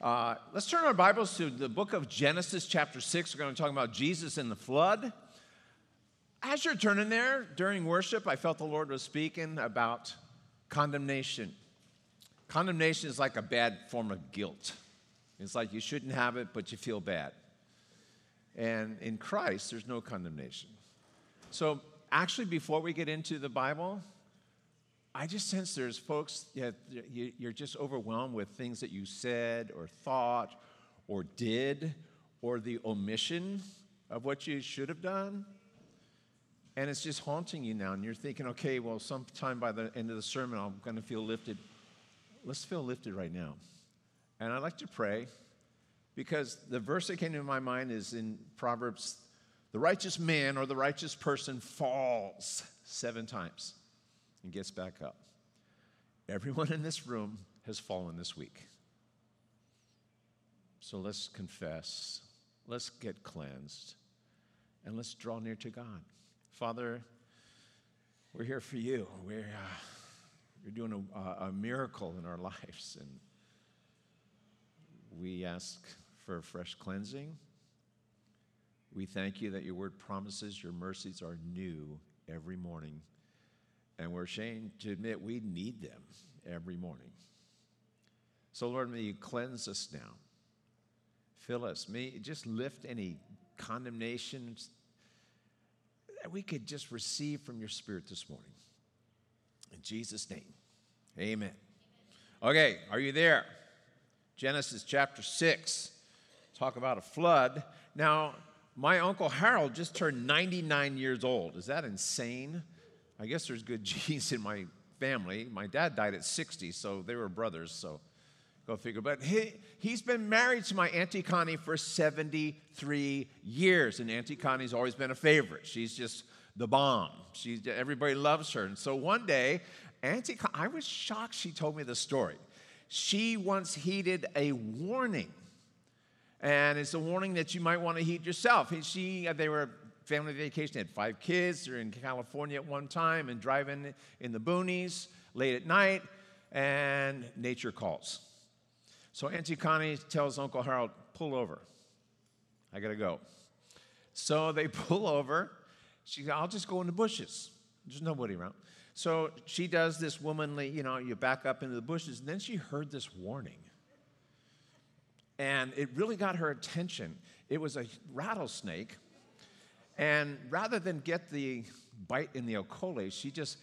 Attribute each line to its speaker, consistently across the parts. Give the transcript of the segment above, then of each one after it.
Speaker 1: Uh, let's turn our Bibles to the book of Genesis, chapter 6. We're going to talk about Jesus and the flood. As you're turning there during worship, I felt the Lord was speaking about condemnation. Condemnation is like a bad form of guilt. It's like you shouldn't have it, but you feel bad. And in Christ, there's no condemnation. So, actually, before we get into the Bible, I just sense there's folks that you're just overwhelmed with things that you said or thought or did or the omission of what you should have done. And it's just haunting you now. And you're thinking, okay, well, sometime by the end of the sermon, I'm going to feel lifted. Let's feel lifted right now. And I'd like to pray because the verse that came to my mind is in Proverbs the righteous man or the righteous person falls seven times and gets back up. Everyone in this room has fallen this week. So let's confess, let's get cleansed, and let's draw near to God. Father, we're here for you. We're, uh, you're doing a, a miracle in our lives, and we ask for a fresh cleansing. We thank you that your word promises your mercies are new every morning. And we're ashamed to admit we need them every morning. So, Lord, may you cleanse us now. Fill us. May just lift any condemnation that we could just receive from your Spirit this morning. In Jesus' name, amen. Okay, are you there? Genesis chapter 6. Talk about a flood. Now, my Uncle Harold just turned 99 years old. Is that insane? I guess there's good genes in my family. My dad died at 60, so they were brothers, so go figure. But he, he's been married to my Auntie Connie for 73 years, and Auntie Connie's always been a favorite. She's just the bomb. She's, everybody loves her. And so one day, Auntie Con- I was shocked she told me the story. She once heeded a warning and it's a warning that you might want to heed yourself. She, they were family vacation. They had five kids. They're in California at one time and driving in the boonies late at night, and nature calls. So Auntie Connie tells Uncle Harold, pull over. I got to go. So they pull over. She goes, I'll just go in the bushes. There's nobody around. So she does this womanly, you know, you back up into the bushes. And then she heard this warning. And it really got her attention. It was a rattlesnake and rather than get the bite in the ocole, she just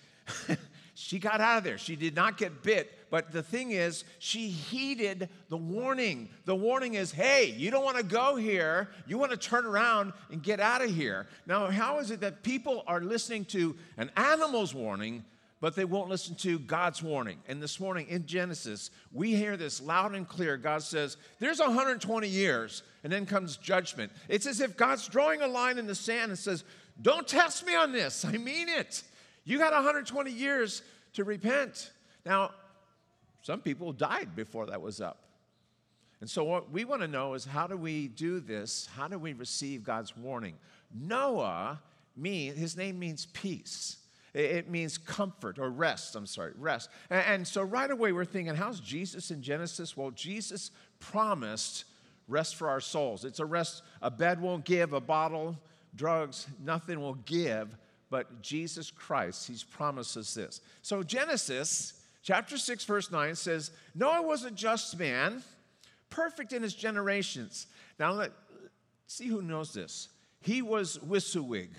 Speaker 1: she got out of there. She did not get bit, but the thing is, she heeded the warning. The warning is, "Hey, you don't want to go here. You want to turn around and get out of here." Now, how is it that people are listening to an animal's warning but they won't listen to God's warning. And this morning in Genesis, we hear this loud and clear. God says, There's 120 years, and then comes judgment. It's as if God's drawing a line in the sand and says, Don't test me on this. I mean it. You got 120 years to repent. Now, some people died before that was up. And so, what we want to know is how do we do this? How do we receive God's warning? Noah, mean, his name means peace. It means comfort or rest. I'm sorry, rest. And so right away we're thinking, how's Jesus in Genesis? Well, Jesus promised rest for our souls. It's a rest a bed won't give, a bottle, drugs, nothing will give, but Jesus Christ, He's promised us this. So Genesis chapter 6, verse 9 says, Noah was a just man, perfect in his generations. Now let see who knows this. He was WYSIWYG.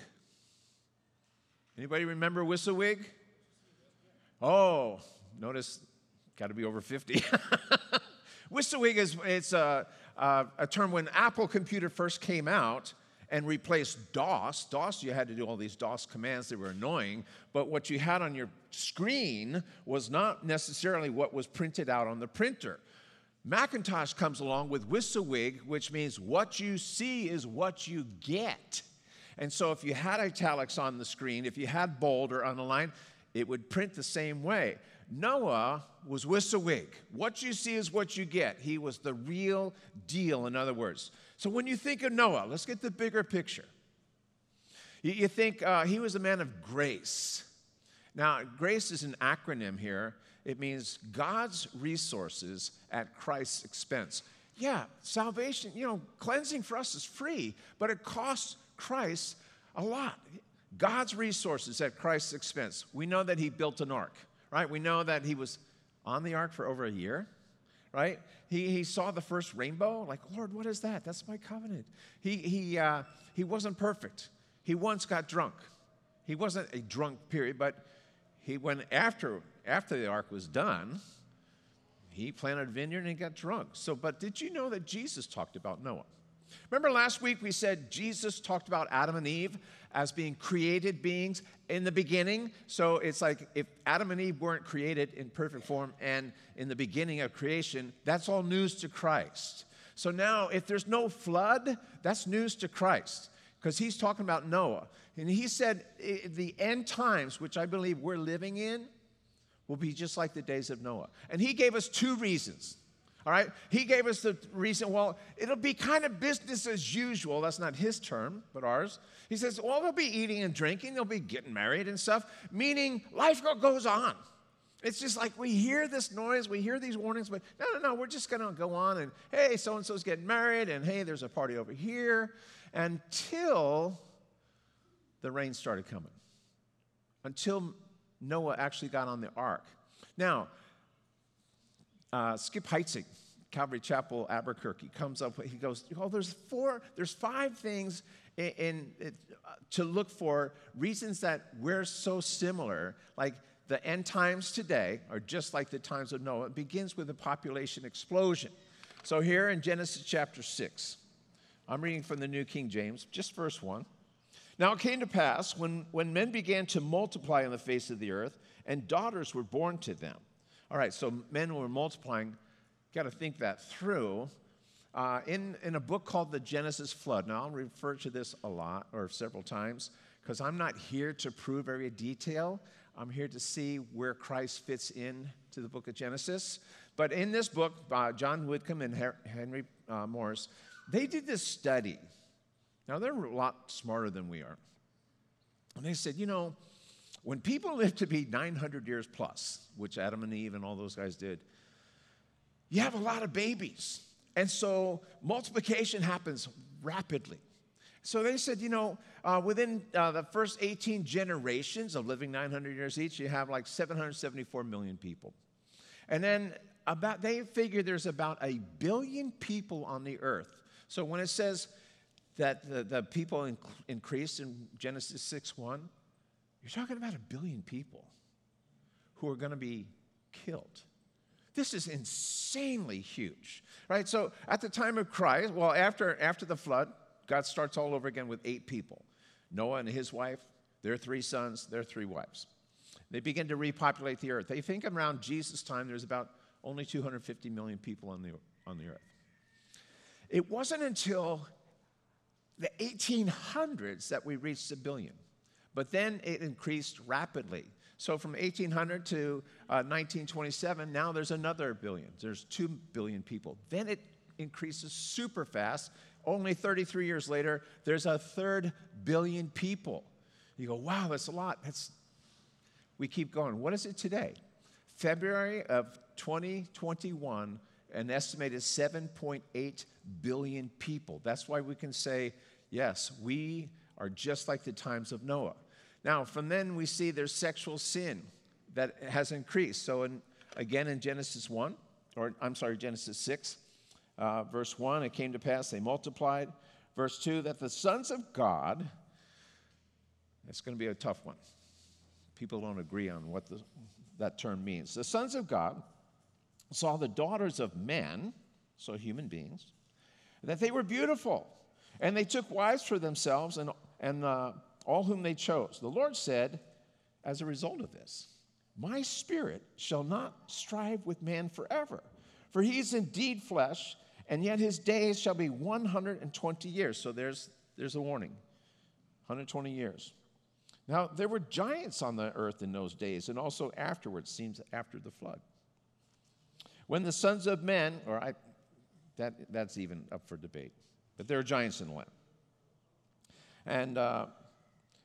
Speaker 1: Anybody remember WYSIWYG? Oh, notice, got to be over 50. WYSIWYG is it's a, a, a term when Apple Computer first came out and replaced DOS. DOS, you had to do all these DOS commands that were annoying, but what you had on your screen was not necessarily what was printed out on the printer. Macintosh comes along with WYSIWYG, which means what you see is what you get. And so if you had italics on the screen, if you had bold or underline, it would print the same way. Noah was WYSIWYG. What you see is what you get. He was the real deal, in other words. So when you think of Noah, let's get the bigger picture. You, you think uh, he was a man of grace. Now, grace is an acronym here. It means God's resources at Christ's expense. Yeah, salvation, you know, cleansing for us is free, but it costs Christ a lot. God's resources at Christ's expense. We know that he built an ark, right? We know that he was on the ark for over a year, right? He, he saw the first rainbow, like, Lord, what is that? That's my covenant. He, he, uh, he wasn't perfect. He once got drunk. He wasn't a drunk, period, but he went after, after the ark was done, he planted a vineyard and he got drunk. So, but did you know that Jesus talked about Noah? Remember last week we said Jesus talked about Adam and Eve as being created beings in the beginning. So it's like if Adam and Eve weren't created in perfect form and in the beginning of creation, that's all news to Christ. So now, if there's no flood, that's news to Christ because he's talking about Noah. And he said the end times, which I believe we're living in, will be just like the days of Noah. And he gave us two reasons. All right? He gave us the reason, well, it'll be kind of business as usual. That's not his term, but ours. He says, well, they'll be eating and drinking, they'll be getting married and stuff, meaning life goes on. It's just like we hear this noise, we hear these warnings, but no, no, no, we're just going to go on and, hey, so and so's getting married, and hey, there's a party over here, until the rain started coming, until Noah actually got on the ark. Now, uh, Skip Heitzig, Calvary Chapel, Albuquerque, comes up. He goes, "Oh, there's four, there's five things in, in, in uh, to look for reasons that we're so similar. Like the end times today are just like the times of Noah. It begins with a population explosion. So here in Genesis chapter six, I'm reading from the New King James, just verse one. Now it came to pass when, when men began to multiply on the face of the earth, and daughters were born to them. All right, so men were multiplying. Got to think that through. Uh, in, in a book called The Genesis Flood, now I'll refer to this a lot or several times because I'm not here to prove every detail. I'm here to see where Christ fits in to the book of Genesis. But in this book, uh, John Whitcomb and Henry uh, Morris, they did this study now, they're a lot smarter than we are. And they said, you know, when people live to be 900 years plus, which Adam and Eve and all those guys did, you have a lot of babies. And so multiplication happens rapidly. So they said, you know, uh, within uh, the first 18 generations of living 900 years each, you have like 774 million people. And then about, they figure there's about a billion people on the earth. So when it says that the, the people in, increased in Genesis 6 1, you're talking about a billion people who are going to be killed. This is insanely huge, right? So at the time of Christ, well, after, after the flood, God starts all over again with eight people Noah and his wife, their three sons, their three wives. They begin to repopulate the earth. They think around Jesus' time there's about only 250 million people on the, on the earth. It wasn't until the 1800s that we reached a billion. But then it increased rapidly. So from 1800 to uh, 1927, now there's another billion. There's 2 billion people. Then it increases super fast. Only 33 years later, there's a third billion people. You go, wow, that's a lot. That's we keep going. What is it today? February of 2021, an estimated 7.8 billion people. That's why we can say Yes, we are just like the times of Noah. Now, from then we see there's sexual sin that has increased. So, in, again, in Genesis 1, or I'm sorry, Genesis 6, uh, verse 1, it came to pass they multiplied. Verse 2, that the sons of God, it's going to be a tough one. People don't agree on what the, that term means. The sons of God saw the daughters of men, so human beings, that they were beautiful and they took wives for themselves and, and uh, all whom they chose. The Lord said, as a result of this, My spirit shall not strive with man forever, for he is indeed flesh, and yet his days shall be 120 years. So there's, there's a warning 120 years. Now, there were giants on the earth in those days, and also afterwards, seems after the flood. When the sons of men, or I, that, that's even up for debate. But there are giants in the land. And, uh,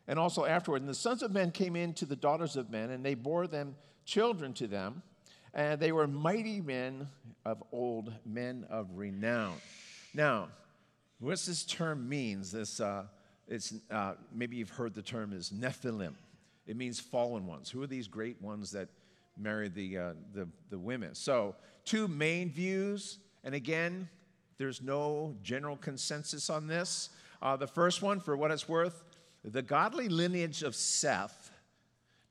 Speaker 1: and also afterward, and the sons of men came in to the daughters of men, and they bore them children to them. and they were mighty men of old, men of renown. Now, what this term means, this, uh, it's, uh, maybe you've heard the term is Nephilim. It means fallen ones. Who are these great ones that married the, uh, the, the women? So, two main views, and again, there's no general consensus on this. Uh, the first one, for what it's worth, the godly lineage of Seth.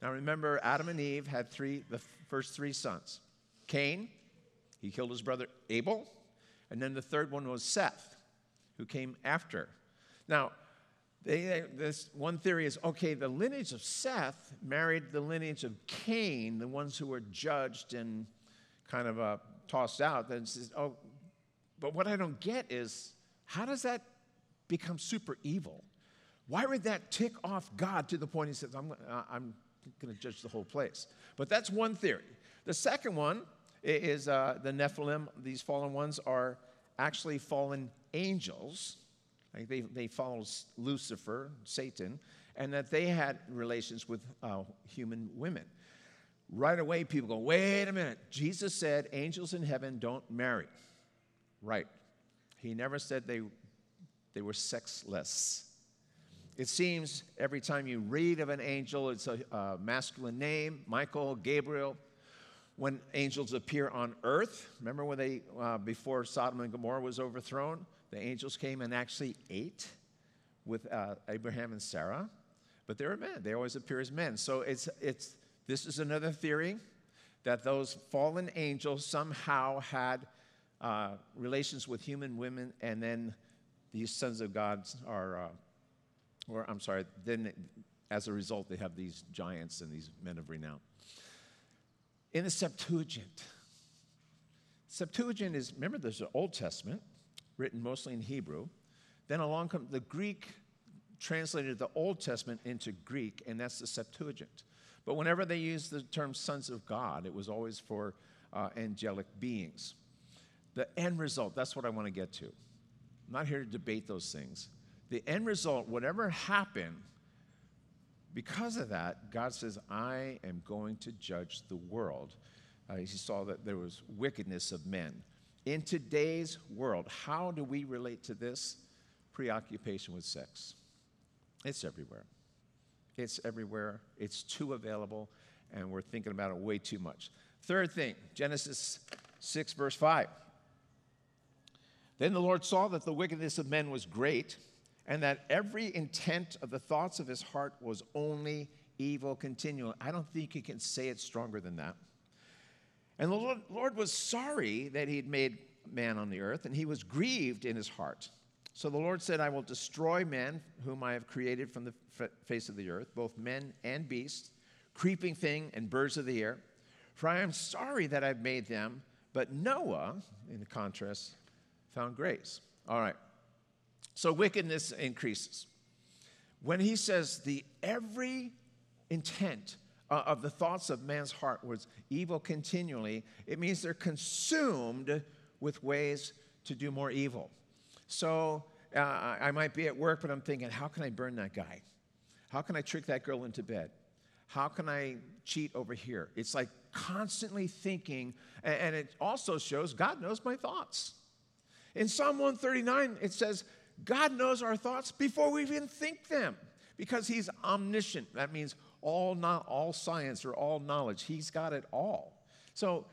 Speaker 1: Now remember, Adam and Eve had three, the first three sons. Cain, he killed his brother Abel, and then the third one was Seth, who came after. Now, they, this one theory is okay, the lineage of Seth married the lineage of Cain, the ones who were judged and kind of uh, tossed out. Then says, oh, but what I don't get is how does that become super evil? Why would that tick off God to the point he says, I'm, I'm going to judge the whole place? But that's one theory. The second one is uh, the Nephilim, these fallen ones, are actually fallen angels. Like they, they follow Lucifer, Satan, and that they had relations with uh, human women. Right away, people go, wait a minute. Jesus said angels in heaven don't marry. Right. He never said they, they were sexless. It seems every time you read of an angel, it's a, a masculine name Michael, Gabriel. When angels appear on earth, remember when they, uh, before Sodom and Gomorrah was overthrown, the angels came and actually ate with uh, Abraham and Sarah, but they were men. They always appear as men. So it's, it's, this is another theory that those fallen angels somehow had uh, relations with human women, and then these sons of God are, uh, or I'm sorry, then as a result, they have these giants and these men of renown. In the Septuagint, Septuagint is, remember, there's an Old Testament written mostly in Hebrew. Then along comes the Greek translated the Old Testament into Greek, and that's the Septuagint. But whenever they used the term sons of God, it was always for uh, angelic beings. The end result, that's what I want to get to. I'm not here to debate those things. The end result, whatever happened, because of that, God says, I am going to judge the world. Uh, he saw that there was wickedness of men. In today's world, how do we relate to this? Preoccupation with sex. It's everywhere. It's everywhere. It's too available, and we're thinking about it way too much. Third thing, Genesis 6, verse 5. Then the Lord saw that the wickedness of men was great, and that every intent of the thoughts of his heart was only evil continually. I don't think you can say it stronger than that. And the Lord, was sorry that he had made man on the earth, and he was grieved in his heart. So the Lord said, I will destroy men whom I have created from the face of the earth, both men and beasts, creeping thing and birds of the air. For I am sorry that I've made them. But Noah, in contrast, found grace. All right. So wickedness increases. When he says the every intent uh, of the thoughts of man's heart was evil continually, it means they're consumed with ways to do more evil. So uh, I might be at work, but I'm thinking, how can I burn that guy? How can I trick that girl into bed? How can I cheat over here? It's like constantly thinking, and it also shows God knows my thoughts. In Psalm 139, it says, God knows our thoughts before we even think them because He's omniscient. That means all, not all science or all knowledge. He's got it all. So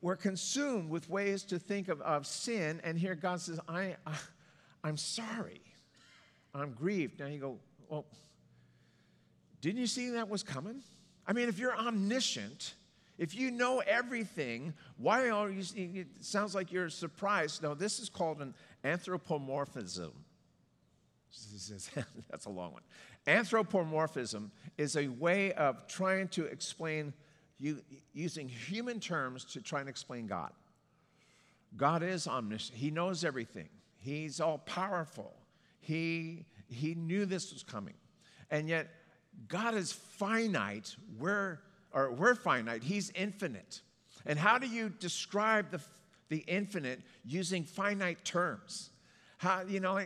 Speaker 1: we're consumed with ways to think of, of sin, and here God says, I, I, I'm sorry. I'm grieved. Now you go, well, didn't you see that was coming? I mean, if you're omniscient, if you know everything, why are you? It sounds like you're surprised. No, this is called an anthropomorphism. That's a long one. Anthropomorphism is a way of trying to explain, using human terms to try and explain God. God is omniscient, He knows everything, He's all powerful. He, he knew this was coming. And yet, God is finite. We're or we're finite, he's infinite. And how do you describe the, the infinite using finite terms? How, you know,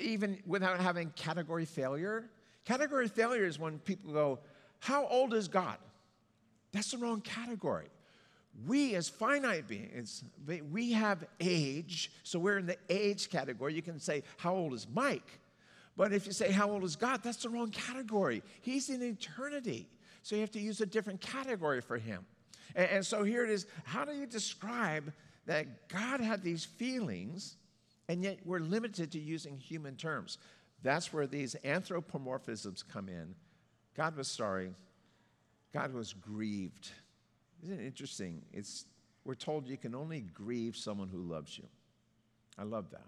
Speaker 1: even without having category failure? Category failure is when people go, How old is God? That's the wrong category. we as finite beings, we have age, so we're in the age category. You can say, How old is Mike? But if you say, How old is God? That's the wrong category. He's in eternity. So you have to use a different category for him. And, so here it is. How do you describe that God had these feelings, and yet we're limited to using human terms? That's where these anthropomorphisms come in. God was sorry. God was grieved. Isn't it interesting? It's, we're told you can only grieve someone who loves you. I love that.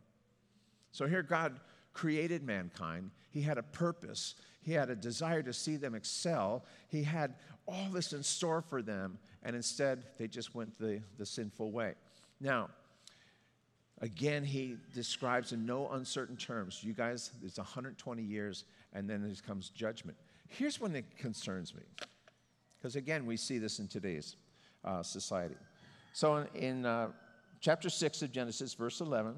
Speaker 1: So here, God created mankind. He had a purpose, He had a desire to see them excel. He had all this in store for them, and instead, they just went the, the sinful way. Now, again, He describes in no uncertain terms you guys, it's 120 years, and then there comes judgment. Here's when it concerns me. Because again, we see this in today's uh, society. So in, in uh, chapter 6 of Genesis, verse 11,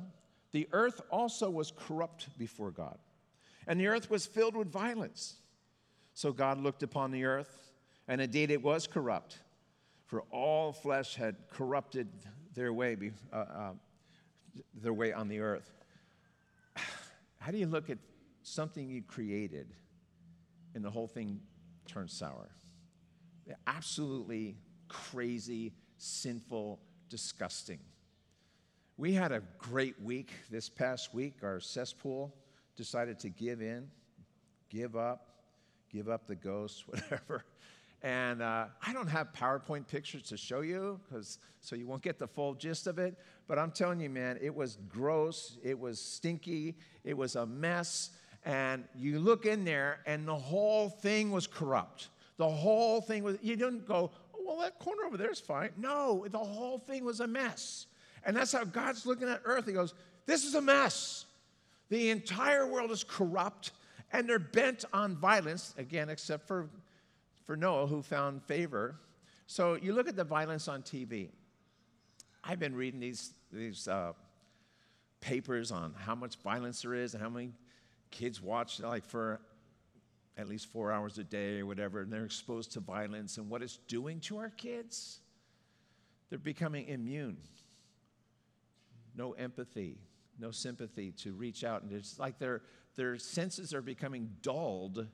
Speaker 1: the earth also was corrupt before God, and the earth was filled with violence. So God looked upon the earth, and indeed it was corrupt, for all flesh had corrupted their way, uh, uh, their way on the earth. How do you look at something you created and the whole thing turns sour? Absolutely crazy, sinful, disgusting. We had a great week this past week. Our cesspool decided to give in, give up, give up the ghost, whatever. And uh, I don't have PowerPoint pictures to show you, because so you won't get the full gist of it. But I'm telling you, man, it was gross. It was stinky. It was a mess. And you look in there, and the whole thing was corrupt. The whole thing was. You didn't go, oh, well, that corner over there is fine. No, the whole thing was a mess. And that's how God's looking at earth. He goes, This is a mess. The entire world is corrupt and they're bent on violence, again, except for, for Noah, who found favor. So you look at the violence on TV. I've been reading these, these uh, papers on how much violence there is and how many kids watch, like for at least four hours a day or whatever, and they're exposed to violence and what it's doing to our kids, they're becoming immune. No empathy, no sympathy to reach out. And it's like their, their senses are becoming dulled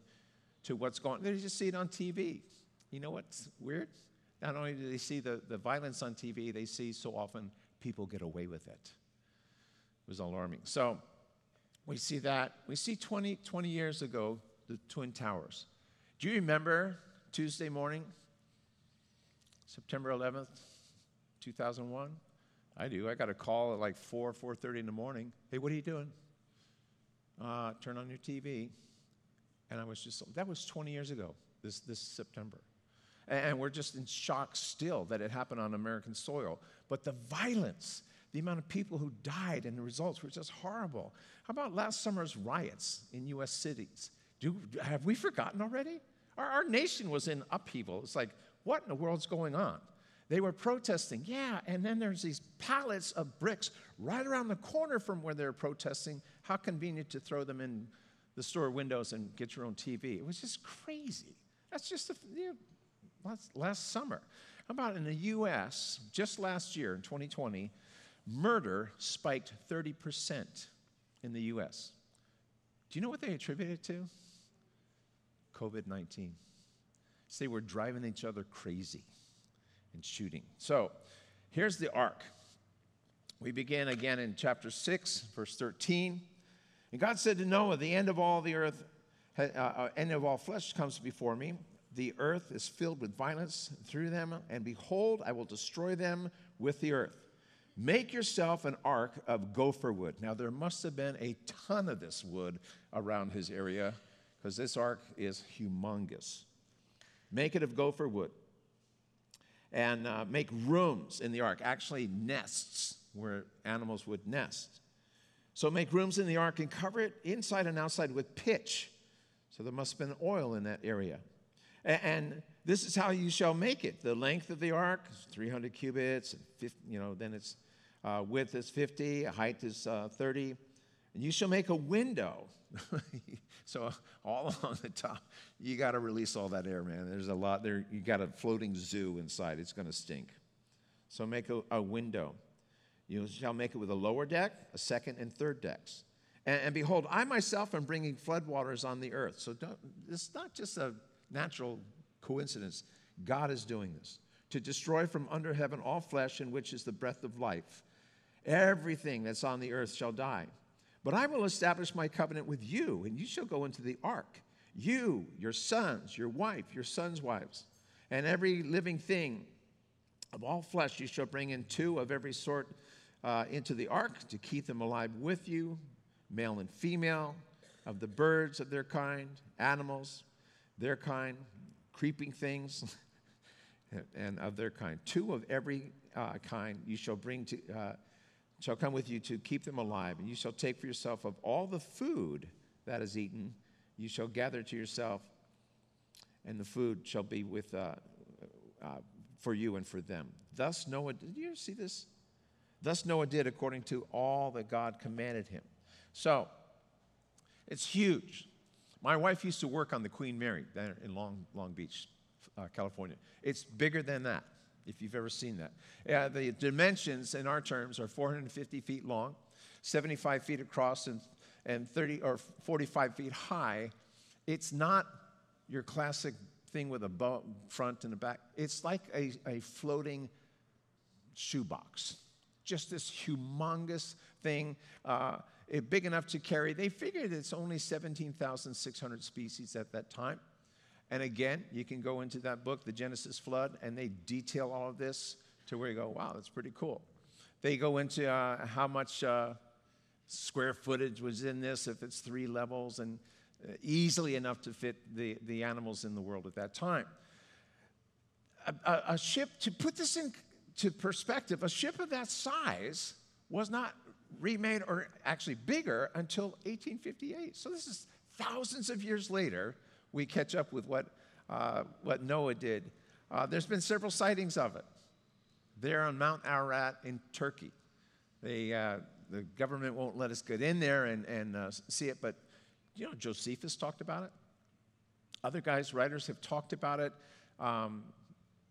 Speaker 1: to what's going on. They just see it on TV. You know what's weird? Not only do they see the, the violence on TV, they see so often people get away with it. It was alarming. So we see that. We see 20, 20 years ago, the Twin Towers. Do you remember Tuesday morning, September 11th, 2001? I do. I got a call at like 4, 4.30 in the morning. Hey, what are you doing? Uh, turn on your TV. And I was just, that was 20 years ago, this, this September. And we're just in shock still that it happened on American soil. But the violence, the amount of people who died and the results were just horrible. How about last summer's riots in U.S. cities? Do, have we forgotten already? Our, our nation was in upheaval. It's like, what in the world's going on? They were protesting, yeah, and then there's these pallets of bricks right around the corner from where they're protesting. How convenient to throw them in the store windows and get your own TV. It was just crazy. That's just you know, last, last summer. How about in the US, just last year in 2020, murder spiked 30% in the US. Do you know what they attribute it to? COVID 19. So they were driving each other crazy and shooting. So here's the ark. We begin again in chapter 6, verse 13. And God said to Noah, The end of all the earth, uh, uh, end of all flesh comes before me. The earth is filled with violence through them, and behold, I will destroy them with the earth. Make yourself an ark of gopher wood. Now, there must have been a ton of this wood around his area because this ark is humongous. Make it of gopher wood and uh, make rooms in the ark, actually, nests where animals would nest. So make rooms in the ark and cover it inside and outside with pitch. So there must have been oil in that area. And this is how you shall make it. The length of the ark is 300 cubits, 50, you know, then its uh, width is 50, height is uh, 30. And you shall make a window so all along the top, you got to release all that air, man. There's a lot there. You got a floating zoo inside. It's going to stink. So make a, a window. You shall make it with a lower deck, a second and third decks. And, and behold, I myself am bringing floodwaters on the earth. So it's not just a natural coincidence. God is doing this to destroy from under heaven all flesh in which is the breath of life. Everything that's on the earth shall die. But I will establish my covenant with you, and you shall go into the ark. You, your sons, your wife, your sons' wives, and every living thing of all flesh you shall bring in two of every sort uh, into the ark to keep them alive with you, male and female, of the birds of their kind, animals, their kind, creeping things. and of their kind. Two of every uh, kind you shall bring to, uh, shall come with you to keep them alive, and you shall take for yourself of all the food that is eaten, you shall gather to yourself, and the food shall be with uh, uh for you and for them. Thus Noah, did you see this? Thus Noah did according to all that God commanded him. So, it's huge. My wife used to work on the Queen Mary in Long, Long Beach uh, California. It's bigger than that, if you've ever seen that. The dimensions in our terms are 450 feet long, 75 feet across, and, and 30 or 45 feet high. It's not your classic thing with a front and a back. It's like a, a floating shoebox. Just this humongous thing, uh, big enough to carry. They figured it's only 17,600 species at that time. And again, you can go into that book, The Genesis Flood, and they detail all of this to where you go, wow, that's pretty cool. They go into uh, how much uh, square footage was in this, if it's three levels, and uh, easily enough to fit the, the animals in the world at that time. A, a, a ship, to put this into perspective, a ship of that size was not remade or actually bigger until 1858. So this is thousands of years later we catch up with what, uh, what Noah did. Uh, there's been several sightings of it. There on Mount Ararat in Turkey. They, uh, the government won't let us get in there and, and uh, see it, but you know, Josephus talked about it. Other guys, writers, have talked about it. Um,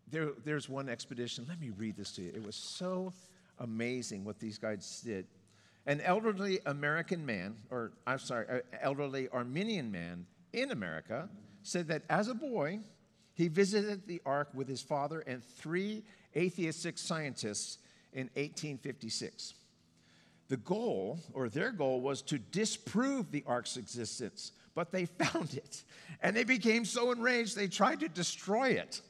Speaker 1: there, there's one expedition. Let me read this to you. It was so amazing what these guys did. An elderly American man, or I'm sorry, elderly Armenian man in America said that as a boy, he visited the Ark with his father and three atheistic scientists in 1856. The goal, or their goal, was to disprove the Ark's existence, but they found it. And they became so enraged they tried to destroy it,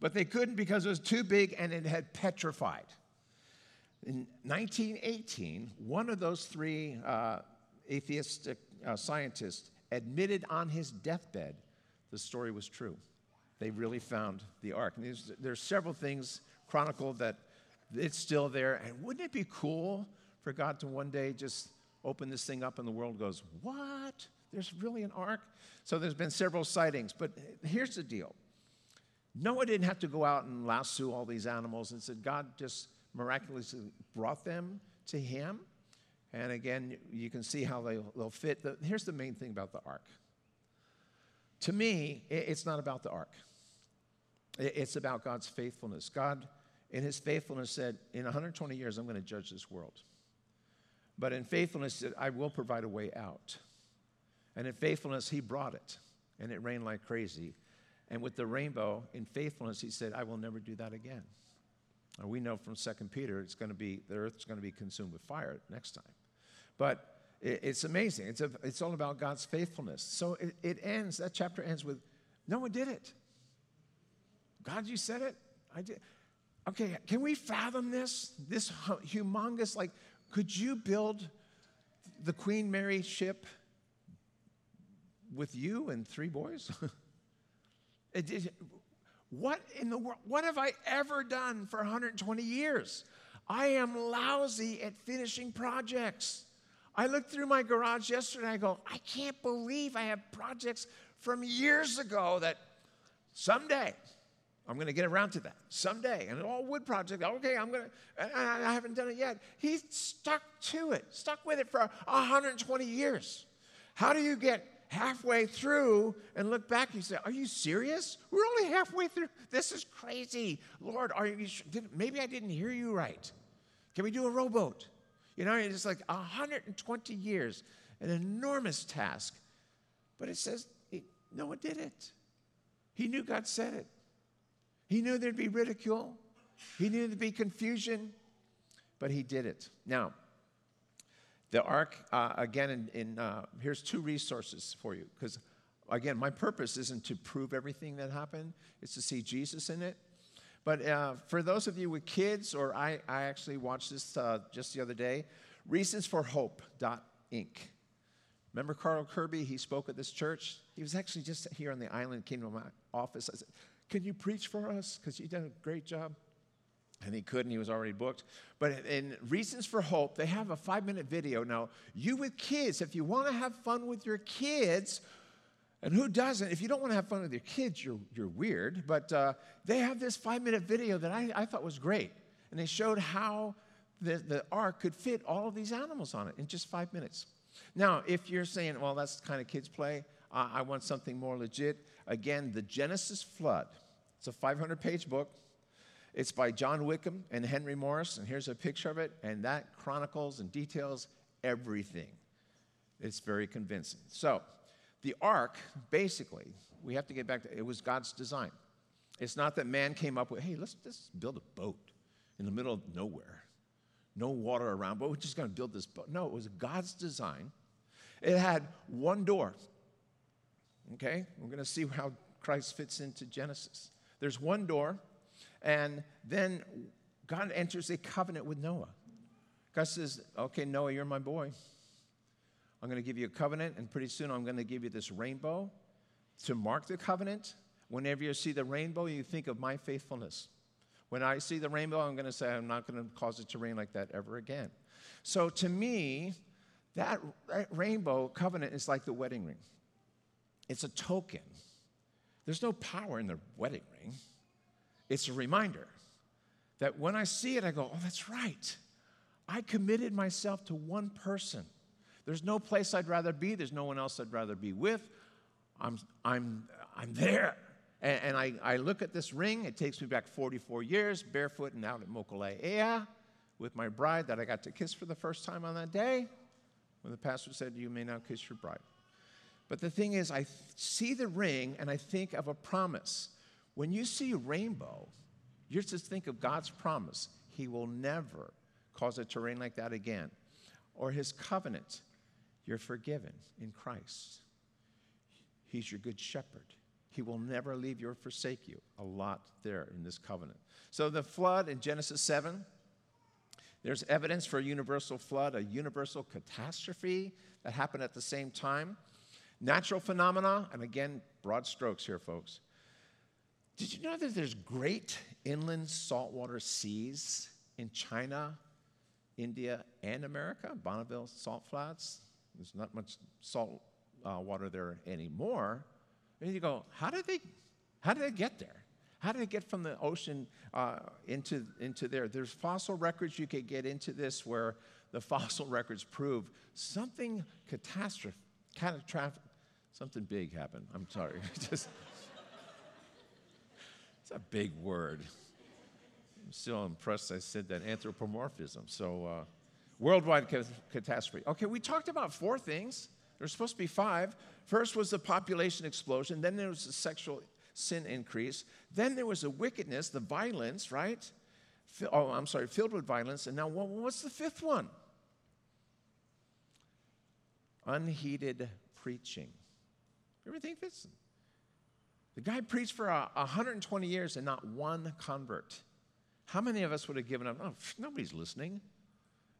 Speaker 1: but they couldn't because it was too big and it had petrified. In 1918, one of those three uh, atheistic uh, scientists admitted on his deathbed the story was true. They really found the ark. And there's, there's several things chronicled that it's still there. And wouldn't it be cool for God to one day just open this thing up and the world goes, What? There's really an ark? So there's been several sightings. But here's the deal Noah didn't have to go out and lasso all these animals and said, God just miraculously brought them to him. And again, you can see how they'll, they'll fit. Here's the main thing about the ark. To me, it's not about the ark, it's about God's faithfulness. God, in his faithfulness, said, In 120 years, I'm going to judge this world. But in faithfulness, I will provide a way out. And in faithfulness, he brought it. And it rained like crazy. And with the rainbow, in faithfulness, he said, I will never do that again. We know from 2 Peter, it's going to be, the earth's going to be consumed with fire next time. But it's amazing. It's, a, it's all about God's faithfulness. So it, it ends, that chapter ends with, no one did it. God, you said it? I did. Okay, can we fathom this? This humongous, like, could you build the Queen Mary ship with you and three boys? it, what in the world? What have I ever done for 120 years? I am lousy at finishing projects. I looked through my garage yesterday. I go, I can't believe I have projects from years ago that someday I'm going to get around to that. Someday. And all wood project. Okay, I'm going to, I haven't done it yet. He stuck to it, stuck with it for 120 years. How do you get halfway through and look back and you say, Are you serious? We're only halfway through. This is crazy. Lord, are you maybe I didn't hear you right. Can we do a rowboat? You know, it's like 120 years, an enormous task. But it says Noah did it. He knew God said it. He knew there'd be ridicule. He knew there'd be confusion, but he did it. Now, the ark, uh, again, in, in uh, here's two resources for you. Because, again, my purpose isn't to prove everything that happened, it's to see Jesus in it. But uh, for those of you with kids, or I, I actually watched this uh, just the other day, reasonsforhope.inc. Remember Carl Kerby? He spoke at this church. He was actually just here on the island, came to my office. I said, Can you preach for us? Because you've done a great job. And he couldn't, he was already booked. But in Reasons for Hope, they have a five minute video. Now, you with kids, if you want to have fun with your kids, and who doesn't? If you don't want to have fun with your kids, you're, you're weird. But uh, they have this five minute video that I, I thought was great. And they showed how the, the ark could fit all of these animals on it in just five minutes. Now, if you're saying, well, that's kind of kids' play, uh, I want something more legit, again, the Genesis Flood. It's a 500 page book. It's by John Whitcomb and Henry Morris, and here's a picture of it, and that chronicles and details everything. It's very convincing. So, the ark, basically, we have to get back to it was God's design. It's not that man came up with, hey, let's just build a boat in the middle of nowhere, no water around, but we're just going to build this boat. No, it was God's design. It had one door. Okay? We're going to see how Christ fits into Genesis. There's one door, and then God enters a covenant with Noah. God says, Okay, Noah, you're my boy. I'm going to give you a covenant, and pretty soon I'm going to give you this rainbow to mark the covenant. Whenever you see the rainbow, you think of my faithfulness. When I see the rainbow, I'm going to say, I'm not going to cause it to rain like that ever again. So to me, that, rainbow covenant is like the wedding ring. It's a token. There's no power in the wedding ring. It's a reminder that when I see it, I go, oh, that's right. I committed myself to one person. There's no place I'd rather be. There's no one else I'd rather be with. I'm, I'm, I'm there. And, and I, I look at this ring. It takes me back 44 years, barefoot and out at Mokuleia with my bride that I got to kiss for the first time on that day when the pastor said, You may now kiss your bride. But the thing is, I see the ring and I think of a promise. When you see a rainbow, you're to think of God's promise. He will never cause it to rain like that again. Or his covenant. You're forgiven in Christ. He's your good shepherd. He will never leave you or forsake you. A lot there in this covenant. So the flood in Genesis 7, there's evidence for a universal flood, a universal catastrophe that happened at the same time. Natural phenomena, and again, broad strokes here, folks. Did you know that there's great inland saltwater seas in China, India, and America? Bonneville Salt Flats. There's not much salt uh, water there anymore. And you go, how did they, how did they get there? How did it get from the ocean uh, into, into there? There's fossil records you could get into this where the fossil records prove something catastrophic, catastrophic, something big happened. I'm sorry. Just, it's a big word. I'm still impressed I said that anthropomorphism. So, uh, worldwide catastrophe. Okay, we talked about four things. There's supposed to be five. First was the population explosion, then there was the sexual sin increase, then there was the wickedness, the violence, right? Oh, I'm sorry, filled with violence. And now, what's the fifth one? Unheeded preaching. Everything fits. The guy preached for uh, 120 years and not one convert. How many of us would have given up? Oh, nobody's listening.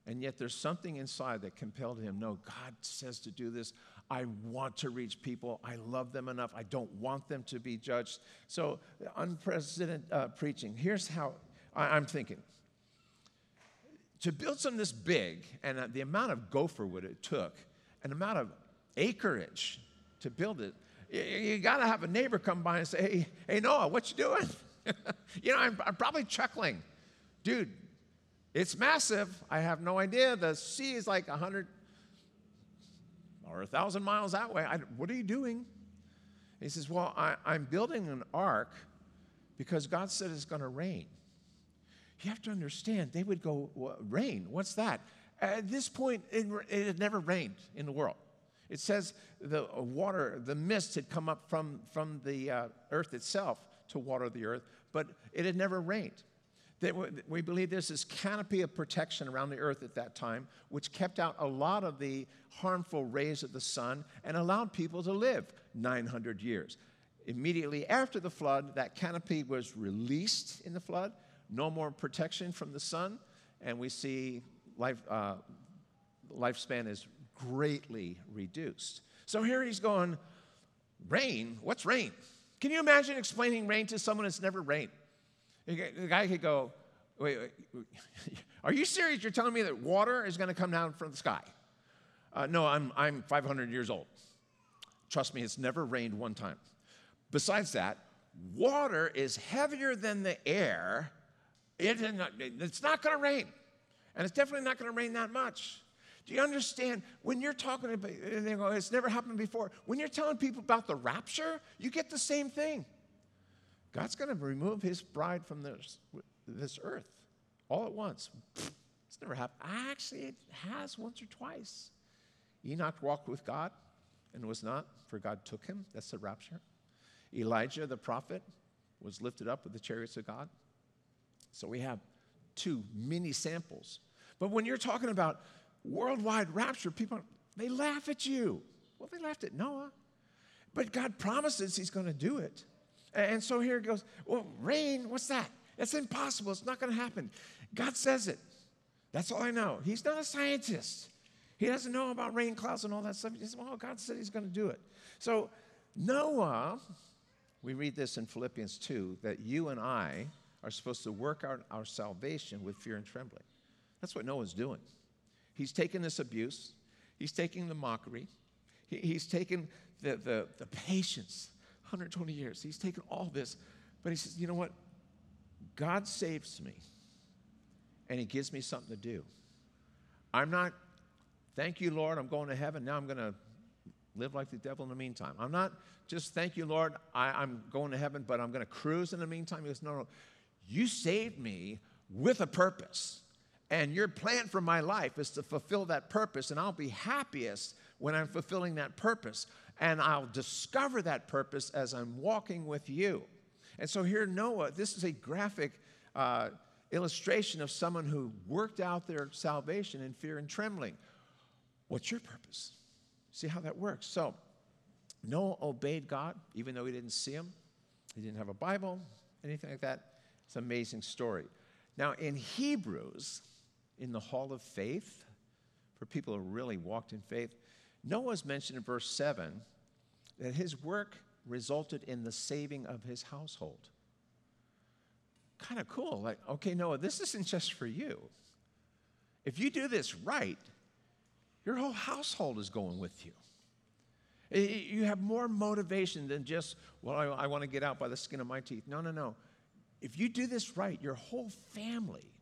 Speaker 1: And yet there's something inside that compelled him. No, God says to do this. I want to reach people. I love them enough. I don't want them to be judged. So, unprecedented uh, preaching. Here's how I, am thinking to build something this big and uh, the amount of gopher wood it took, an amount of acreage to build it, you, got to have a neighbor come by and say, hey, hey Noah, what you doing? you know, I'm, I'm probably chuckling. Dude, it's massive. I have no idea. The sea is like 100, or a thousand miles that way. I, what are you doing? He says, Well, I, I'm building an ark because God said it's going to rain. You have to understand, they would go, Rain? What's that? At this point, it, it had never rained in the world. It says the water, the mist had come up from, from the uh, earth itself to water the earth, but it had never rained. We believe there's this canopy of protection around the earth at that time, which kept out a lot of the harmful rays of the sun and allowed people to live 900 years. Immediately after the flood, that canopy was released in the flood, no more protection from the sun, and we see life, uh, lifespan is greatly reduced. So here he's going, Rain? What's rain? Can you imagine explaining rain to someone that's never rained? The guy could go, wait, wait, are you serious? You're telling me that water is going to come down from the sky? Uh, no, I'm, I'm 500 years old. Trust me, it's never rained one time. Besides that, water is heavier than the air. It, it's not going to rain. And it's definitely not going to rain that much. Do you understand? When you're talking about, they go, it's never happened before. When you're telling people about the rapture, you get the same thing. God's going to remove his bride from this, this earth all at once. It's never happened. Actually, it has once or twice. Enoch walked with God and was not, for God took him. That's the rapture. Elijah, the prophet, was lifted up with the chariots of God. So we have two mini samples. But when you're talking about worldwide rapture, people, they laugh at you. Well, they laughed at Noah. But God promises he's going to do it. And so here it goes, well, rain, what's that? It's impossible. It's not going to happen. God says it. That's all I know. He's not a scientist. He doesn't know about rain clouds and all that stuff. He says, well, God said he's going to do it. So Noah, we read this in Philippians 2, that you and I are supposed to work out our salvation with fear and trembling. That's what Noah's doing. He's taken this abuse, he's taking the mockery, he, he's taken the, the, the patience 120 years. He's taken all this, but he says, you know what? God saves me, and he gives me something to do. I'm not, thank you, Lord, I'm going to heaven. Now I'm going to live like the devil in the meantime. I'm not just, thank you, Lord, I, am going to heaven, but I'm going to cruise in the meantime. He goes, no, no. You saved me with a purpose. And your plan for my life is to fulfill that purpose, and I'll be happiest when I'm fulfilling that purpose. And I'll discover that purpose as I'm walking with you. And so here, Noah, this is a graphic uh, illustration of someone who worked out their salvation in fear and trembling. What's your purpose? See how that works. So, Noah obeyed God, even though he didn't see him. He didn't have a Bible, anything like that. It's an amazing story. Now, in Hebrews, in the hall of faith, for people who really walked in faith, Noah's mentioned in verse 7 that his work resulted in the saving of his household. Kind of cool. Like, okay, Noah, this isn't just for you. If you do this right, your whole household is going with you. You have more motivation than just, well, I, I want to get out by the skin of my teeth. No, no, no. If you do this right, your whole family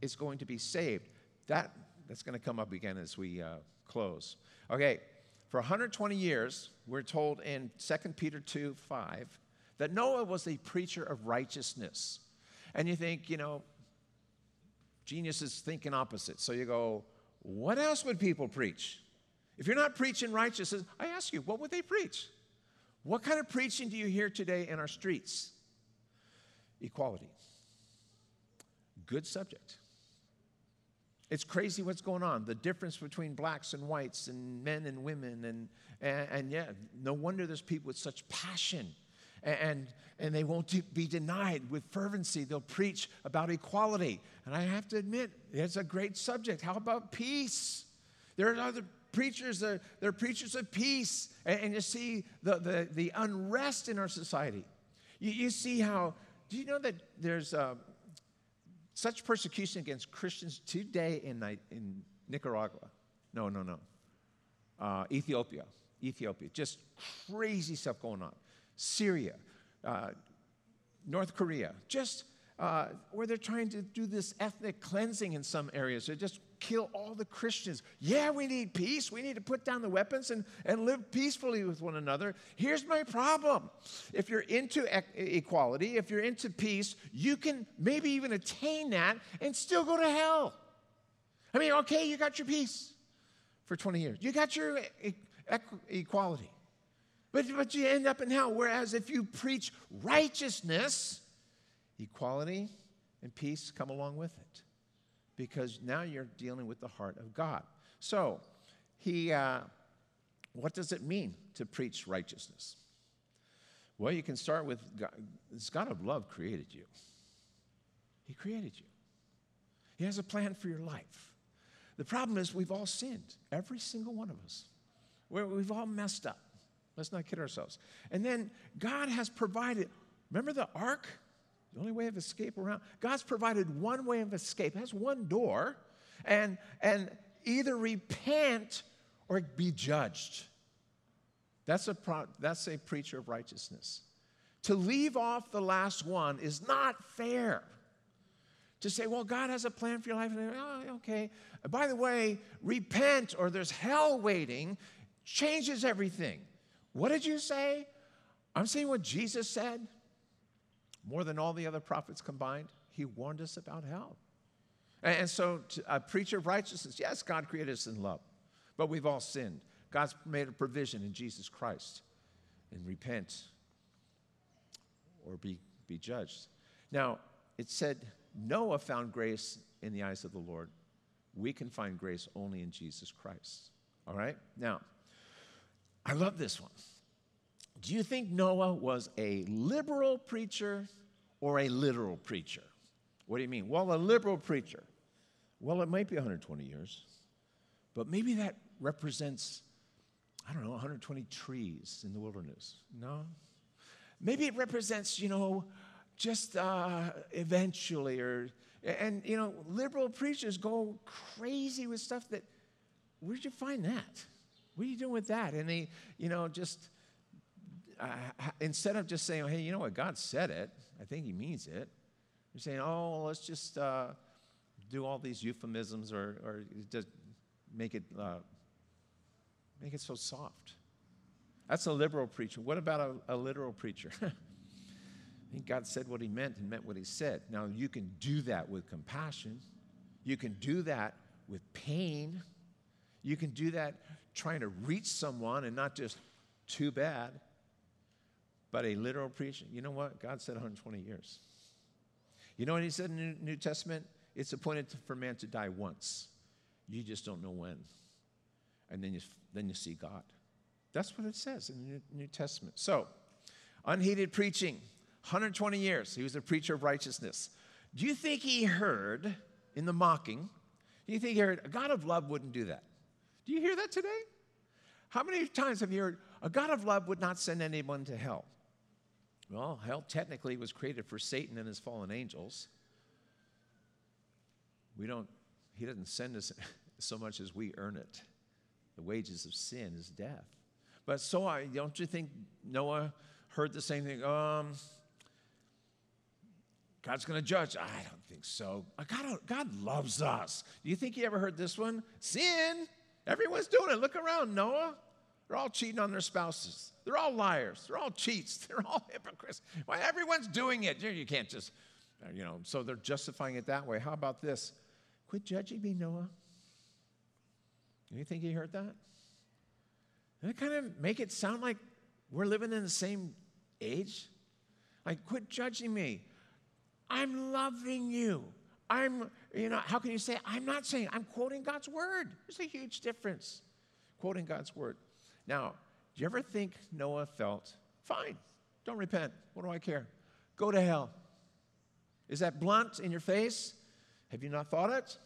Speaker 1: is going to be saved. That, that's going to come up again as we uh, close. Okay, for 120 years, we're told in 2 Peter 2 5 that Noah was a preacher of righteousness. And you think, you know, geniuses thinking opposite. So you go, what else would people preach? If you're not preaching righteousness, I ask you, what would they preach? What kind of preaching do you hear today in our streets? Equality. Good subject. It's crazy what's going on. The difference between blacks and whites and men and women. And, and, and yeah, no wonder there's people with such passion. And, and they won't be denied with fervency. They'll preach about equality. And I have to admit, it's a great subject. How about peace? There are other preachers, they're, they're preachers of peace. And, and you see the, the, the, unrest in our society. You, you see how, do you know that there's uh, such persecution against Christians today in, in Nicaragua. No, no, no. Uh, Ethiopia. Ethiopia. Just crazy stuff going on. Syria. Uh, North Korea. Just uh, where they're trying to do this ethnic cleansing in some areas. They're just kill all the Christians. Yeah, we need peace. We need to put down the weapons and, and live peacefully with one another. Here's my problem if you're into equality, if you're into peace, you can maybe even attain that and still go to hell. I mean, okay, you got your peace for 20 years, you got your equality. But, but you end up in hell. Whereas if you preach righteousness, equality and peace come along with it because now you're dealing with the heart of God. So, he, uh, what does it mean to preach righteousness? Well, you can start with God, this God of love created you. He created you. He has a plan for your life. The problem is we've all sinned, every single one of us. we we've all messed up. Let's not kid ourselves. And then God has provided, remember the ark? The only way of escape around. God's provided one way of escape. It has one door. And, and either repent or be judged. That's a, pro, that's a preacher of righteousness. To leave off the last one is not fair. To say, well, God has a plan for your life. and Oh, okay. By the way, repent or there's hell waiting changes everything. What did you say? I'm saying what Jesus said. More than all the other prophets combined, he warned us about hell. And so, a preacher of righteousness, yes, God created us in love, but we've all sinned. God's made a provision in Jesus Christ and repent or be, be judged. Now, it said Noah found grace in the eyes of the Lord. We can find grace only in Jesus Christ. All right? Now, I love this one. Do you think Noah was a liberal preacher or a literal preacher? What do you mean? Well, a liberal preacher. Well, it might be 120 years, but maybe that represents, I don't know, 120 trees in the wilderness. No? Maybe it represents, you know, just uh, eventually, or, and, you know, liberal preachers go crazy with stuff that, where'd you find that? What are you doing with that? And they, you know, just uh, instead of just saying, hey, you know what, God said it, I think He means it, you're saying, oh, let's just uh, do all these euphemisms or, or just make it, uh, make it so soft. That's a liberal preacher. What about a, a literal preacher? I think God said what He meant and meant what He said. Now, you can do that with compassion, you can do that with pain, you can do that trying to reach someone and not just too bad, but a literal preaching. You know what? God said 120 years. You know what he said in the New Testament? It's appointed for man to die once. You just don't know when. And then you, then you see God. That's what it says in the New Testament. So, unheeded preaching, 120 years. He was a preacher of righteousness. Do you think he heard in the mocking? Do you think he heard a God of love wouldn't do that? Do you hear that today? How many times have you heard a God of love would not send anyone to hell? Well, hell technically was created for Satan and his fallen angels. We don't, he doesn't send us so much as we earn it. The wages of sin is death. But so I, don't you think Noah heard the same thing? Um, God's going to judge. I don't think so. God, God loves us. Do you think he ever heard this one? Sin. Everyone's doing it. Look around, Noah. They're all cheating on their spouses. They're all liars. They're all cheats. They're all hypocrites. Why everyone's doing it? You can't just, uh, you know, so they're justifying it that way. How about this? Quit judging me, Noah. You think he heard that? It kind of make it sound like we're living in the same age? Like, quit judging me. I'm loving you. I'm, you know, how can you say, I'm not saying, I'm quoting God's word? There's a huge difference. Quoting God's word. Now, do you ever think Noah felt, fine, don't repent. What do I care? Go to hell. Is that blunt in your face? Have you not thought it?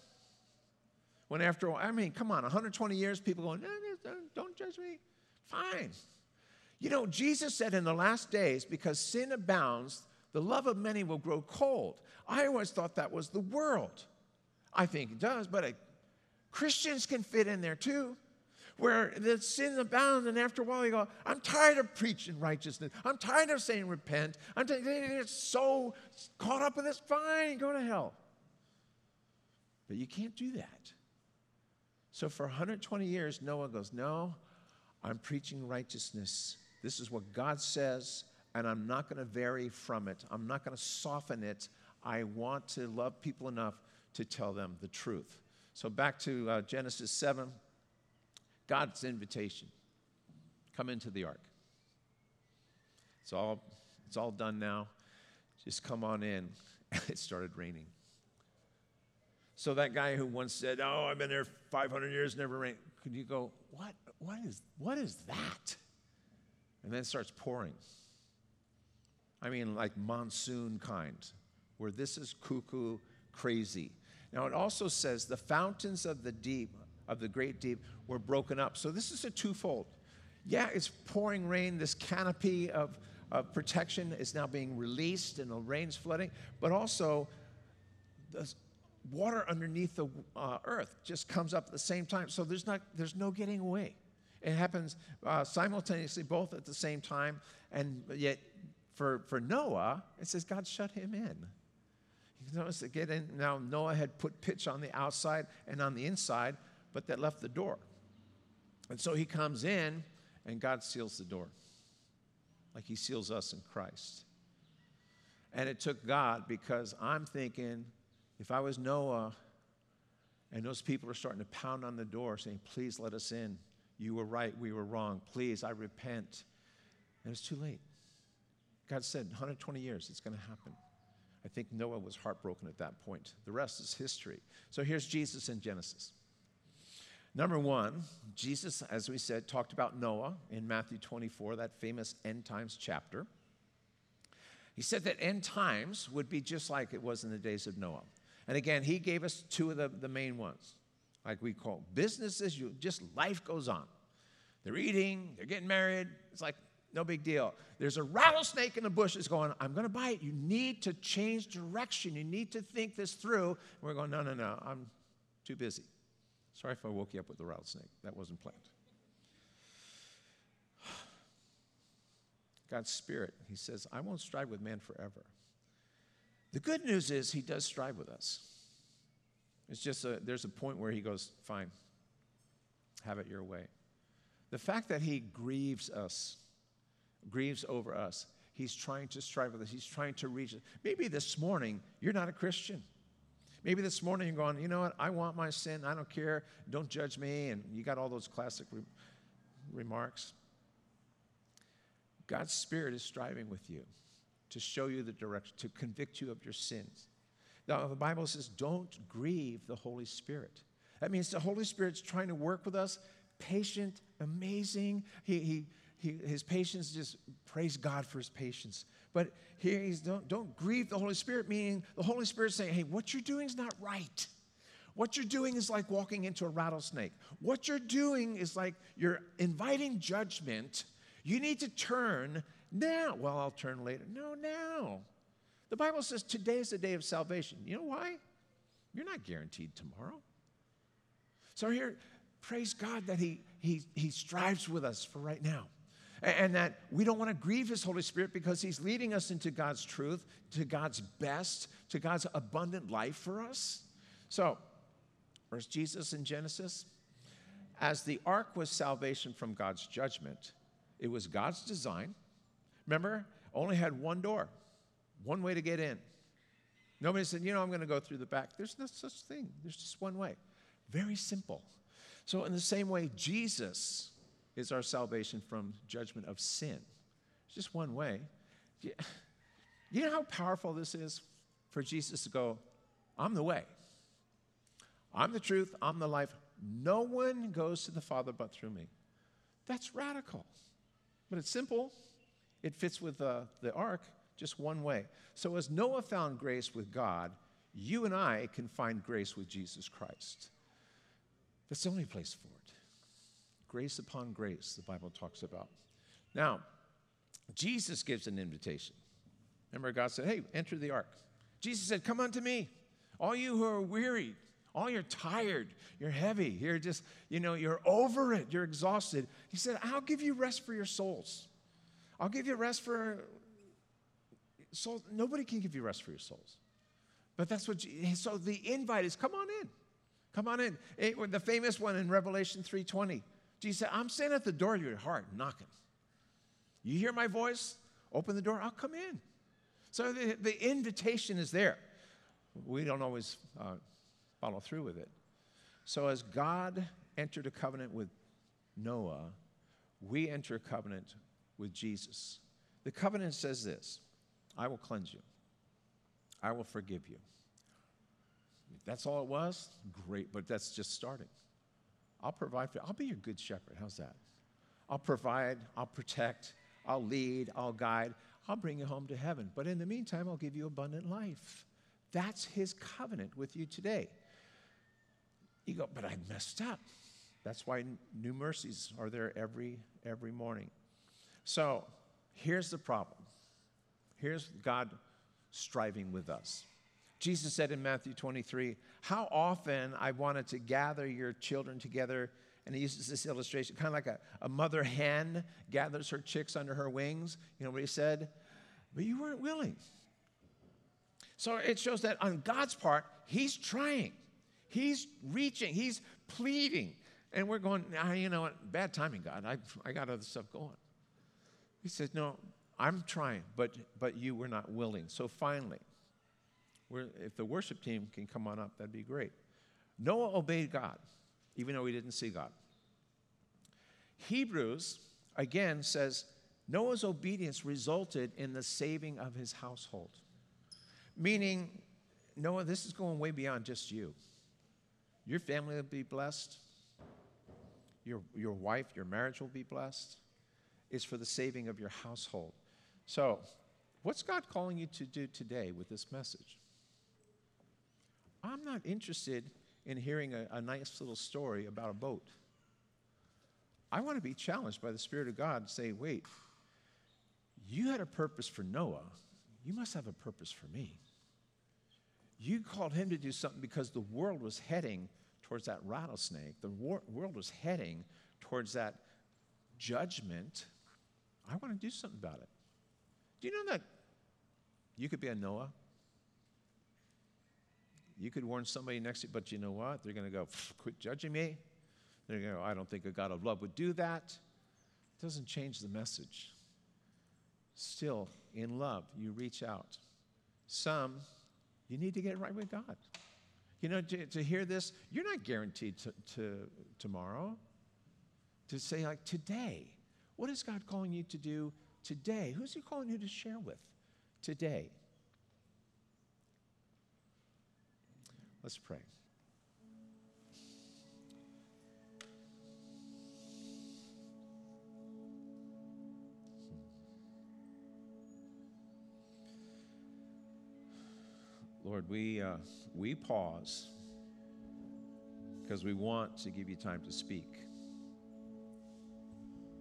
Speaker 1: When after all, I mean, come on, 120 years, people going, no, no, don't judge me. Fine. You know, Jesus said in the last days, because sin abounds, the love of many will grow cold. I always thought that was the world. I think it does, but I, Christians can fit in there too. Where the sin abounds, and after a while you go, I'm tired of preaching righteousness. I'm tired of saying repent. I'm tired. t- it's so caught up in this. Fine, go to hell. But you can't do that. So for 120 years, Noah goes, No, I'm preaching righteousness. This is what God says, and I'm not going to vary from it. I'm not going to soften it. I want to love people enough to tell them the truth. So back to uh, Genesis 7, God's invitation come into the ark. It's all, it's all done now. Just come on in. it started raining. So that guy who once said, "Oh, I've been there 500 years, never rained," could you go, "What? What is? What is that?" And then it starts pouring. I mean, like monsoon kind, where this is cuckoo crazy. Now it also says the fountains of the deep, of the great deep, were broken up. So this is a twofold. Yeah, it's pouring rain. This canopy of of protection is now being released and the rain's flooding, but also the water underneath the uh, earth just comes up at the same time. So there's, not, there's no getting away. It happens uh, simultaneously, both at the same time, and yet for, for Noah, it says God shut him in. You notice again, now Noah had put pitch on the outside and on the inside, but that left the door. And so he comes in, and God seals the door like he seals us in Christ. And it took God because I'm thinking, if I was Noah and those people are starting to pound on the door saying, please let us in. You were right, we were wrong. Please, I repent. And it's too late. God said, 120 years, it's going to happen. I think Noah was heartbroken at that point. The rest is history. So here's Jesus in Genesis. Number one, Jesus, as we said, talked about Noah in Matthew 24, that famous end times chapter. He said that end times would be just like it was in the days of Noah. And again, he gave us two of the, the main ones, like we call business as usual, just life goes on. They're eating, they're getting married. It's like no big deal. There's a rattlesnake in the bush bushes going, I'm going to bite. You need to change direction. You need to think this through. And we're going, no, no, no, I'm too busy. Sorry if I woke you up with the rattlesnake. That wasn't planned. God's Spirit, He says, I won't strive with man forever. The good news is He does strive with us. It's just a, there's a point where He goes, Fine, have it your way. The fact that He grieves us, grieves over us, He's trying to strive with us, He's trying to reach us. Maybe this morning you're not a Christian. Maybe this morning you're going, you know what? I want my sin. I don't care. Don't judge me. And you got all those classic re- remarks. God's Spirit is striving with you to show you the direction, to convict you of your sins. Now, the Bible says, don't grieve the Holy Spirit. That means the Holy Spirit's trying to work with us, patient, amazing. He, he, he, his patience, just praise God for his patience. But here he's don't, don't grieve the Holy Spirit, meaning the Holy Spirit saying, hey, what you're doing is not right. What you're doing is like walking into a rattlesnake. What you're doing is like you're inviting judgment. You need to turn now. Well, I'll turn later. No, now. The Bible says today is the day of salvation. You know why? You're not guaranteed tomorrow. So here, praise God that He, he, he strives with us for right now and that we don't want to grieve His Holy Spirit because He's leading us into God's truth, to God's best, to God's abundant life for us. So, where's Jesus in Genesis? As the ark was salvation from God's judgment, it was God's design. Remember, only had one door, one way to get in. Nobody said, you know, I'm going to go through the back. There's no such thing. There's just one way. Very simple. So, in the same way, Jesus is our salvation from judgment of sin. It's just one way. You know how powerful this is for Jesus to go, I'm the way, I'm the truth, I'm the life. No one goes to the Father but through me. That's radical. But it's simple. It fits with uh, the ark, just one way. So, as Noah found grace with God, you and I can find grace with Jesus Christ. That's the only place for it grace upon grace, the Bible talks about. Now, Jesus gives an invitation. Remember, God said, Hey, enter the ark. Jesus said, Come unto me, all you who are weary, all you're tired, you're heavy, you're just, you know, you're over it, you're exhausted. He said, I'll give you rest for your souls. I'll give you rest for souls. Nobody can give you rest for your souls. But that's what, so the invite is come on in. Come on in. It, the famous one in Revelation 3:20. Jesus said, I'm standing at the door of your heart knocking. You hear my voice? Open the door, I'll come in. So the, the invitation is there. We don't always uh, follow through with it. So as God entered a covenant with Noah, we enter a covenant with Jesus. The covenant says this I will cleanse you, I will forgive you. If that's all it was, great, but that's just starting. I'll provide for you. I'll be your good shepherd. How's that? I'll provide, I'll protect, I'll lead, I'll guide, I'll bring you home to heaven. But in the meantime, I'll give you abundant life. That's his covenant with you today. You go, but I messed up. That's why new mercies are there every every morning. So here's the problem. Here's God striving with us. Jesus said in Matthew 23, How often I wanted to gather your children together. And he uses this illustration, kind of like a, a mother hen gathers her chicks under her wings. You know what he said? But you weren't willing. So it shows that on God's part, he's trying, he's reaching, he's pleading. And we're going, ah, you know what? Bad timing, God. I, I got other stuff going. He says, No, I'm trying, but, but you were not willing. So finally, if the worship team can come on up, that'd be great. Noah obeyed God, even though he didn't see God. Hebrews, again, says Noah's obedience resulted in the saving of his household. Meaning, Noah, this is going way beyond just you. Your family will be blessed. Your, your wife, your marriage will be blessed. It's for the saving of your household. So, what's God calling you to do today with this message? I'm not interested in hearing a, a nice little story about a boat. I want to be challenged by the Spirit of God to say, wait, you had a purpose for Noah. You must have a purpose for me. You called him to do something because the world was heading towards that rattlesnake. The war- world was heading towards that judgment. I want to do something about it. Do you know that you could be a Noah? You could warn somebody next to you, but you know what? They're going to go, quit judging me. They're going to go, I don't think a God of love would do that. It doesn't change the message. Still, in love, you reach out. Some, you need to get right with God. You know, to, to hear this, you're not guaranteed to, to tomorrow. To say, like, today, what is God calling you to do today? Who's He calling you to share with today? Let's pray. Lord, we, uh, we pause because we want to give you time to speak.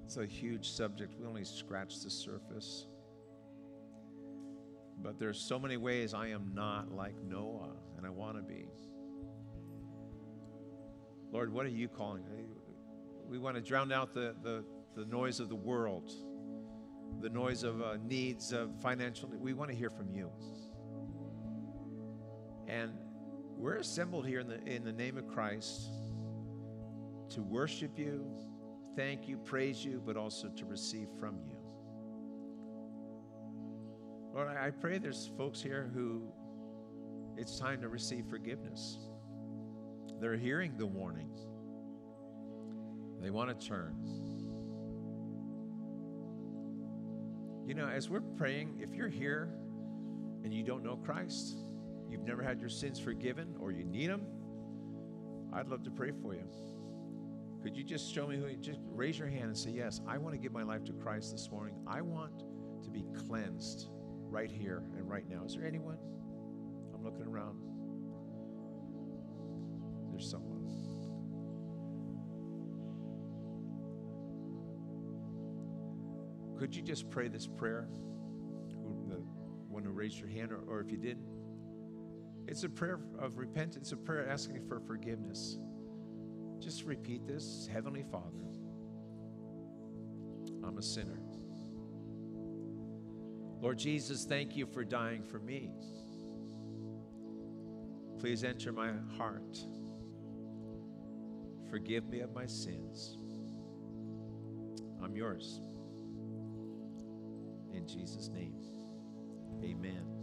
Speaker 1: It's a huge subject. We only scratched the surface. But there's so many ways I am not like Noah, and I want to be. Lord, what are you calling? We want to drown out the, the, the noise of the world, the noise of uh, needs of financial. We want to hear from you. And we're assembled here in the, in the name of Christ to worship you, thank you, praise you, but also to receive from you. Lord, I pray there's folks here who it's time to receive forgiveness. They're hearing the warning, they want to turn. You know, as we're praying, if you're here and you don't know Christ, you've never had your sins forgiven, or you need them, I'd love to pray for you. Could you just show me who? Just raise your hand and say, Yes, I want to give my life to Christ this morning. I want to be cleansed right here and right now. Is there anyone? I'm looking around. There's someone. Could you just pray this prayer? The one who raised your hand, or, or if you didn't, it's a prayer of repentance, a prayer asking for forgiveness. Just repeat this Heavenly Father, I'm a sinner. Lord Jesus, thank you for dying for me. Please enter my heart. Forgive me of my sins. I'm yours. In Jesus' name, amen.